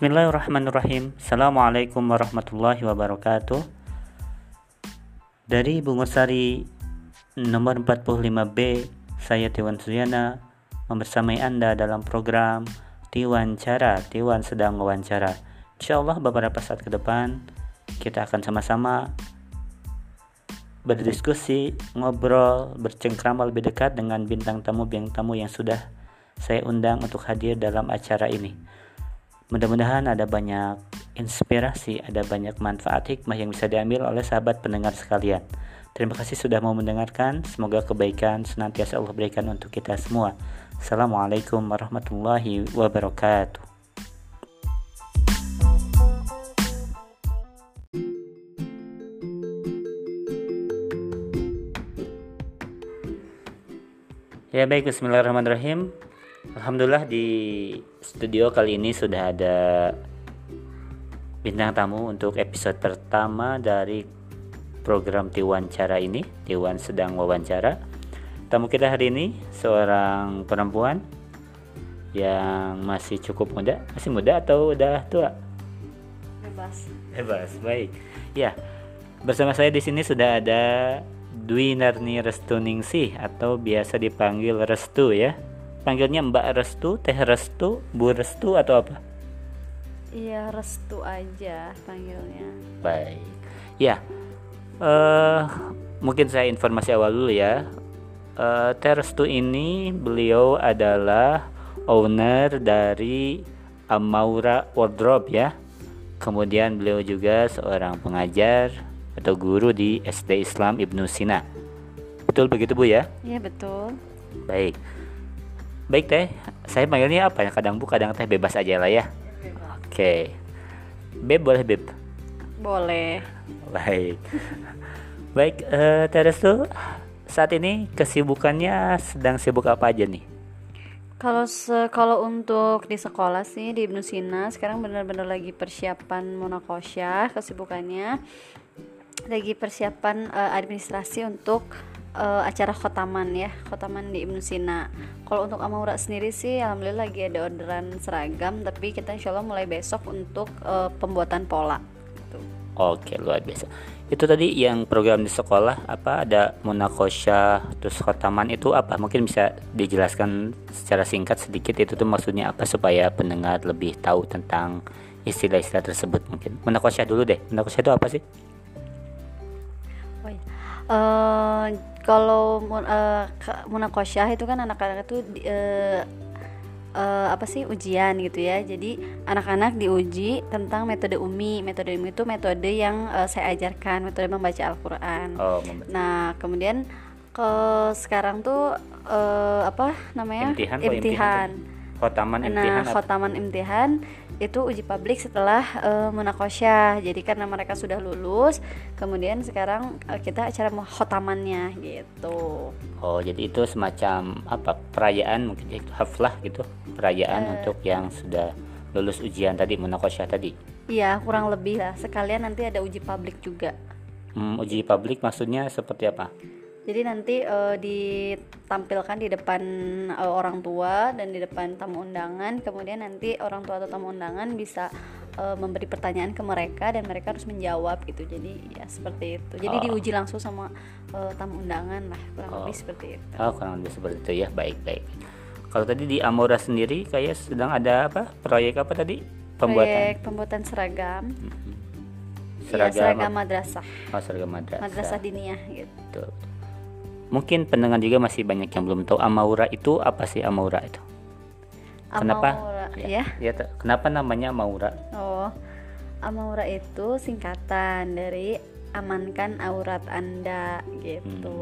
Bismillahirrahmanirrahim. Assalamualaikum warahmatullahi wabarakatuh. Dari Bungosari nomor 45B Saya Tiwan Suyana Membersamai Anda dalam program Tiwan Cara Tiwan sedang wawancara. Insya Allah beberapa saat ke depan Kita akan sama-sama Berdiskusi, ngobrol, bercengkrama lebih dekat dengan bintang tamu-bintang tamu yang sudah saya undang untuk hadir dalam acara ini. Mudah-mudahan ada banyak inspirasi, ada banyak manfaat hikmah yang bisa diambil oleh sahabat pendengar sekalian. Terima kasih sudah mau mendengarkan. Semoga kebaikan senantiasa Allah berikan untuk kita semua. Assalamualaikum warahmatullahi wabarakatuh. Ya baik, Bismillahirrahmanirrahim. Alhamdulillah di studio kali ini sudah ada bintang tamu untuk episode pertama dari program Tiwan Cara ini. Tiwan sedang wawancara. Tamu kita hari ini seorang perempuan yang masih cukup muda. Masih muda atau udah tua? Bebas. Bebas, baik. Ya, bersama saya di sini sudah ada Dwi Narni Restuningsih atau biasa dipanggil Restu ya panggilnya Mbak Restu, Teh Restu, Bu Restu atau apa? Iya Restu aja panggilnya. Baik. Ya, uh, mungkin saya informasi awal dulu ya. Uh, Teh Restu ini beliau adalah owner dari Amaura Wardrobe ya. Kemudian beliau juga seorang pengajar atau guru di SD Islam Ibnu Sina. Betul begitu Bu ya? Iya betul. Baik. Baik teh, saya panggilnya apa ya? Kadang bu, kadang teh bebas aja lah ya. Oke. Okay. Beb boleh beb? Boleh. Baik. Baik, uh, Teres tuh saat ini kesibukannya sedang sibuk apa aja nih? Kalau se kalau untuk di sekolah sih di Ibnu Sina sekarang benar-benar lagi persiapan monakosyah kesibukannya lagi persiapan uh, administrasi untuk uh, acara khotaman ya khotaman di Ibnu Sina. Kalau untuk Amaura sendiri sih alhamdulillah lagi ada orderan seragam tapi kita insya Allah mulai besok untuk uh, pembuatan pola gitu. oke luar biasa. Itu tadi yang program di sekolah apa ada munakosha terus khotaman itu apa? Mungkin bisa dijelaskan secara singkat sedikit itu tuh maksudnya apa supaya pendengar lebih tahu tentang istilah-istilah tersebut mungkin. Munakosha dulu deh. Munakosha itu apa sih oh, iya. uh, kalau uh, munakosyah itu kan anak-anak itu uh, uh, apa sih ujian gitu ya. Jadi anak-anak diuji tentang metode umi. Metode umi itu metode yang uh, saya ajarkan metode membaca Al-Quran. Oh, nah kemudian ke sekarang tuh uh, apa namanya? Imtihan imtihan khotaman imtihan nah khotaman imtihan itu uji publik setelah uh, munakosyah jadi karena mereka sudah lulus kemudian sekarang uh, kita acara khotamannya gitu. Oh jadi itu semacam apa perayaan mungkin itu haflah gitu. Perayaan uh, untuk yang sudah lulus ujian tadi munakosyah tadi. Iya kurang lebih lah. Sekalian nanti ada uji publik juga. Hmm, uji publik maksudnya seperti apa jadi nanti uh, ditampilkan di depan uh, orang tua dan di depan tamu undangan. Kemudian nanti orang tua atau tamu undangan bisa uh, memberi pertanyaan ke mereka dan mereka harus menjawab gitu. Jadi ya seperti itu. Jadi oh. diuji langsung sama uh, tamu undangan lah kurang oh. lebih seperti itu. Oh kurang lebih seperti itu ya. Baik baik. Kalau tadi di Amora sendiri kayak sedang ada apa? Proyek apa tadi? Pembuatan? Proyek pembuatan seragam. Hmm. seragam, ya, seragam madrasah. Oh seragam madrasah. Madrasah diniyah gitu mungkin pendengar juga masih banyak yang belum tahu Amaura itu apa sih Amaura itu? Kenapa? Ya, ya. ya kenapa namanya Amaura? Oh Amaura itu singkatan dari amankan aurat anda gitu.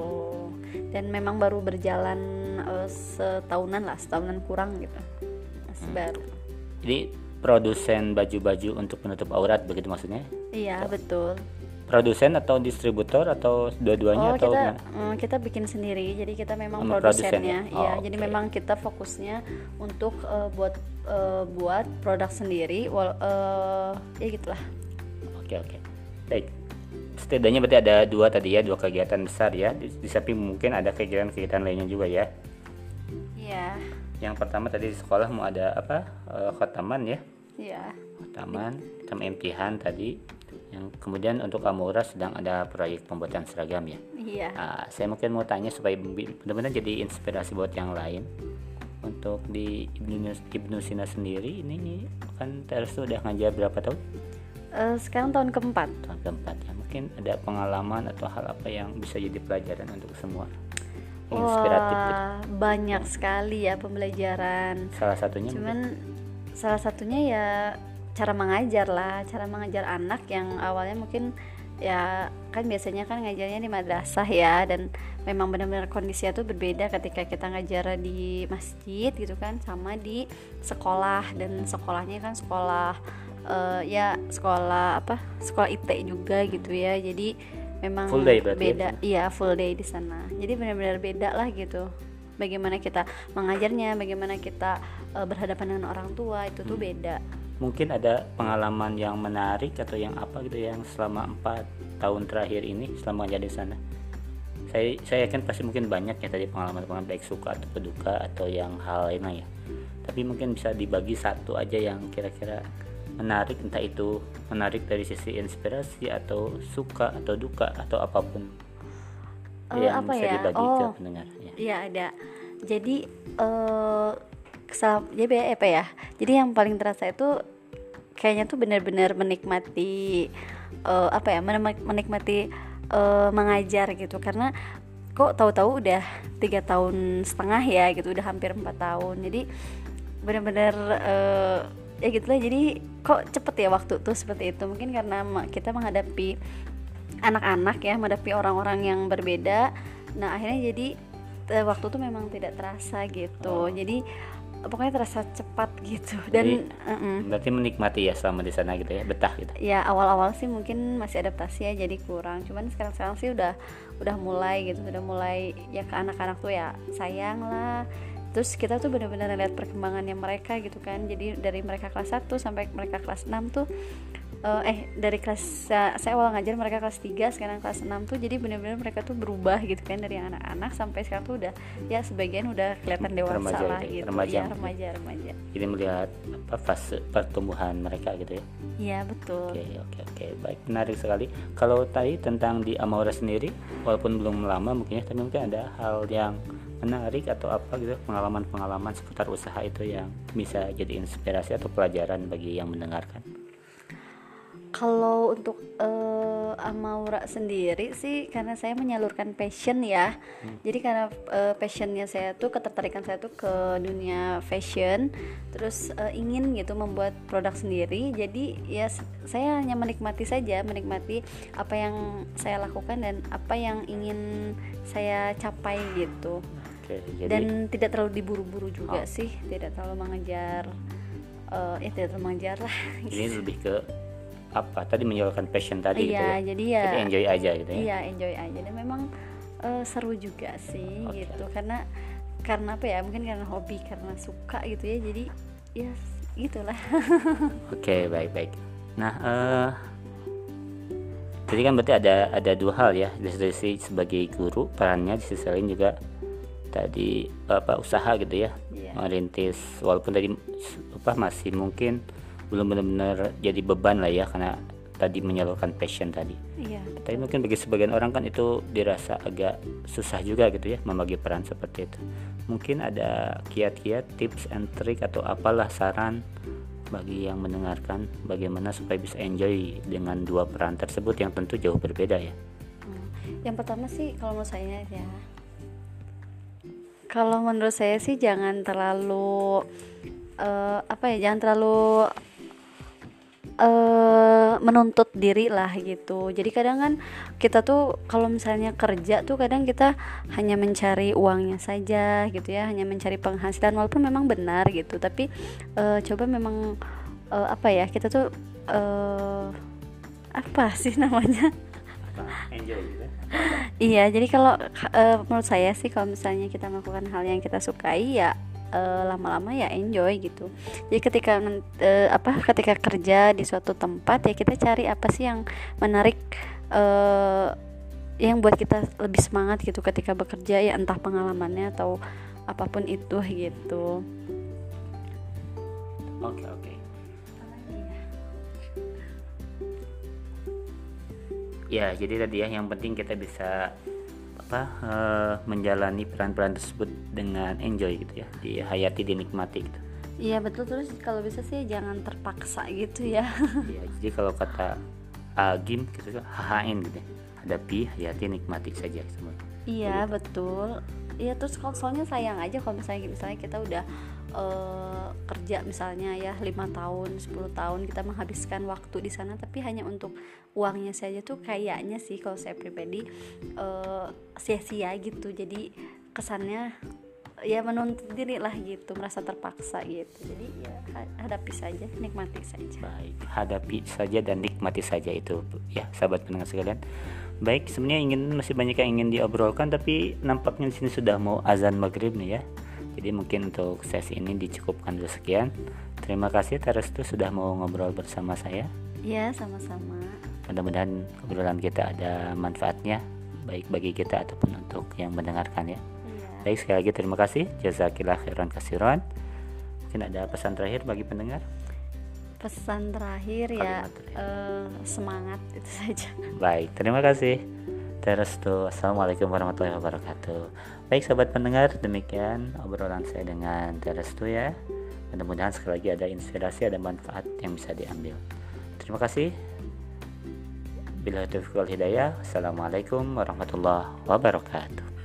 Hmm. dan memang baru berjalan uh, setahunan lah setahunan kurang gitu. Masih hmm. baru. Jadi produsen baju-baju untuk penutup aurat begitu maksudnya? Iya betul produsen atau distributor atau dua-duanya oh, atau kita mm, kita bikin sendiri. Jadi kita memang Sama produsennya. ya? Oh, jadi memang kita fokusnya untuk uh, buat uh, buat produk sendiri wal, uh, ya gitulah. Oke okay, oke. Okay. baik. Setidaknya berarti ada dua tadi ya dua kegiatan besar ya. Di, di samping mungkin ada kegiatan-kegiatan lainnya juga ya. Iya. Yang pertama tadi di sekolah mau ada apa? Uh, khotaman ya? Iya. taman taman impian tadi yang kemudian untuk Amura sedang ada proyek pembuatan seragam ya Iya. Ah, saya mungkin mau tanya supaya benar-benar jadi inspirasi buat yang lain untuk di Ibnu, Ibnu Sina sendiri ini kan Teres tuh udah ngajar berapa tahun Eh, sekarang tahun keempat. tahun keempat ya mungkin ada pengalaman atau hal apa yang bisa jadi pelajaran untuk semua inspiratif gitu. Wah, banyak sekali ya pembelajaran. salah satunya mungkin Cuman salah satunya ya cara mengajar lah, cara mengajar anak yang awalnya mungkin ya kan biasanya kan ngajarnya di madrasah ya dan memang benar-benar kondisinya tuh berbeda ketika kita ngajar di masjid gitu kan sama di sekolah dan sekolahnya kan sekolah eh, ya sekolah apa sekolah IT juga gitu ya jadi memang Full day ya? beda iya full day di sana. Jadi benar-benar beda lah gitu bagaimana kita mengajarnya bagaimana kita eh, berhadapan dengan orang tua itu tuh beda mungkin ada pengalaman yang menarik atau yang apa gitu yang selama empat tahun terakhir ini selama ngajar di sana saya saya yakin pasti mungkin banyak ya tadi pengalaman-pengalaman baik suka atau duka atau yang hal lainnya ya tapi mungkin bisa dibagi satu aja yang kira-kira menarik entah itu menarik dari sisi inspirasi atau suka atau duka atau apa pun Eh, yang apa bisa ya? dibagi ke Oh. pendengar ya. Iya ada. Jadi eh kesal jadi apa ya? Jadi yang paling terasa itu kayaknya tuh benar-benar menikmati eh, apa ya? Menikmati eh, mengajar gitu karena kok tahu-tahu udah tiga tahun setengah ya gitu udah hampir empat tahun jadi benar-benar eh, ya gitulah jadi kok cepet ya waktu tuh seperti itu mungkin karena kita menghadapi anak-anak ya menghadapi orang-orang yang berbeda nah akhirnya jadi eh, waktu tuh memang tidak terasa gitu Oh. jadi eh, pokoknya terasa cepat gitu. Dan Jadi- mm-mm. berarti menikmati ya selama di sana gitu ya betah gitu? Ya awal-awal sih mungkin masih adaptasi ya jadi kurang. Cuman sekarang-sekarang sih udah udah mulai gitu udah mulai ya ke anak-anak tuh ya sayang lah. Terus kita tuh benar-benar lihat perkembangannya mereka gitu kan. Jadi dari mereka kelas 1 sampai mereka kelas 6 tuh eh, eh dari kelas saya, saya awal ngajar mereka kelas 3 sekarang kelas 6 tuh jadi benar-benar mereka tuh berubah gitu kan dari anak-anak sampai sekarang tuh udah ya sebagian udah kelihatan dewasa Remaja lah gitu ya, gitu. remaja ya remaja remaja. Jadi melihat apa fase pertumbuhan mereka gitu ya? Iya betul. Oke oke oke. Baik menarik sekali. Kalau tadi tentang di Amaura sendiri, walaupun belum lama mungkin ya, tapi mungkin ada hal yang menarik atau apa gitu pengalaman-pengalaman seputar usaha itu yang bisa jadi inspirasi atau pelajaran bagi yang mendengarkan. Kalau untuk eh, Amaura sendiri sih karena saya menyalurkan passion ya. Jadi karena eh, passionnya saya tuh ketertarikan saya tuh ke dunia fashion, terus eh, ingin gitu membuat produk sendiri. Jadi ya saya hanya menikmati saja, menikmati apa yang saya lakukan dan apa yang ingin saya capai gitu. Oke jadi Dan tidak terlalu diburu-buru juga Oh. sih, tidak terlalu mengejar eh ya tidak terlalu mengejar lah. ini lebih ke apa tadi menyalurkan passion tadi gitu Iya, ya. jadi ya Jadi enjoy aja gitu ya. Iya enjoy aja dan memang eh, seru juga sih Oke. gitu karena karena apa ya mungkin karena hobi karena suka gitu ya jadi ya gitulah Oke baik baik. Nah eh tadi kan berarti ada ada dua hal ya sisi sebagai guru perannya di sisi lain juga tadi apa usaha gitu ya Iya. merintis walaupun tadi apa masih mungkin belum benar-benar jadi beban lah ya karena tadi menyalurkan passion tadi. iya Tapi mungkin bagi sebagian orang kan itu dirasa agak susah juga gitu ya membagi peran seperti itu. Mungkin ada kiat-kiat, tips and trick atau apalah saran bagi yang mendengarkan bagaimana supaya bisa enjoy dengan dua peran tersebut yang tentu jauh berbeda ya. Hmm. yang pertama sih kalau menurut saya ya kalau menurut saya sih jangan terlalu eh, apa ya jangan terlalu eh menuntut diri lah gitu. Jadi kadang kan kita tuh kalau misalnya kerja tuh kadang kita hanya mencari uangnya saja gitu ya, hanya mencari penghasilan walaupun memang benar gitu. Tapi eh, coba memang eh, apa ya kita tuh eh apa sih namanya? Enjoy gitu. Iya, jadi kalau eh, menurut saya sih kalau misalnya kita melakukan hal yang kita sukai ya Eh, lama-lama uh, ya enjoy gitu jadi ketika uh, apa ketika kerja di suatu tempat ya kita cari apa sih yang menarik uh, yang buat kita lebih semangat gitu ketika bekerja ya entah pengalamannya atau apa pun itu gitu oke okay, oke okay. ya jadi tadi ya yang penting kita bisa apa uh, menjalani peran-peran tersebut dengan enjoy gitu ya dihayati dinikmati gitu. Iya betul. Terus kalau bisa sih jangan terpaksa gitu ya. Iya jadi kalau kata agim gitu hahain gitu ya. hadapi hayati nikmati saja semua. Iya betul. Iya terus kalau soalnya sayang aja kalau misalnya misalnya kita udah uh, kerja misalnya ya lima tahun 10 tahun kita menghabiskan waktu di sana tapi hanya untuk uangnya saja tuh kayaknya sih kalau saya pribadi uh, sia-sia gitu. Jadi kesannya ya menuntut diri lah gitu merasa terpaksa gitu. Jadi ya hadapi saja nikmati saja. Baik hadapi saja dan nikmati saja itu ya sahabat pendengar sekalian. Baik sebenarnya ingin masih banyak yang ingin diobrolkan tapi nampaknya di sini sudah mau azan maghrib nih ya jadi mungkin untuk sesi ini dicukupkan dulu sekian. Terima kasih Terestu sudah mau ngobrol bersama saya. Ya sama-sama. Mudah-mudahan obrolan kita ada manfaatnya baik bagi kita ataupun untuk yang mendengarkan ya, ya. baik sekali lagi terima kasih. Jazakillah khairan kasiran. Mungkin ada pesan terakhir bagi pendengar? Pesan terakhir ya uh, semangat itu saja. Baik terima kasih Terestu Assalamualaikum warahmatullahi wabarakatuh. Baik sahabat pendengar demikian obrolan saya dengan Terestu ya. Mudah-mudahan sekali lagi ada inspirasi ada manfaat yang bisa diambil. Terima kasih. Bila taufiq hidayah Assalamualaikum warahmatullahi wabarakatuh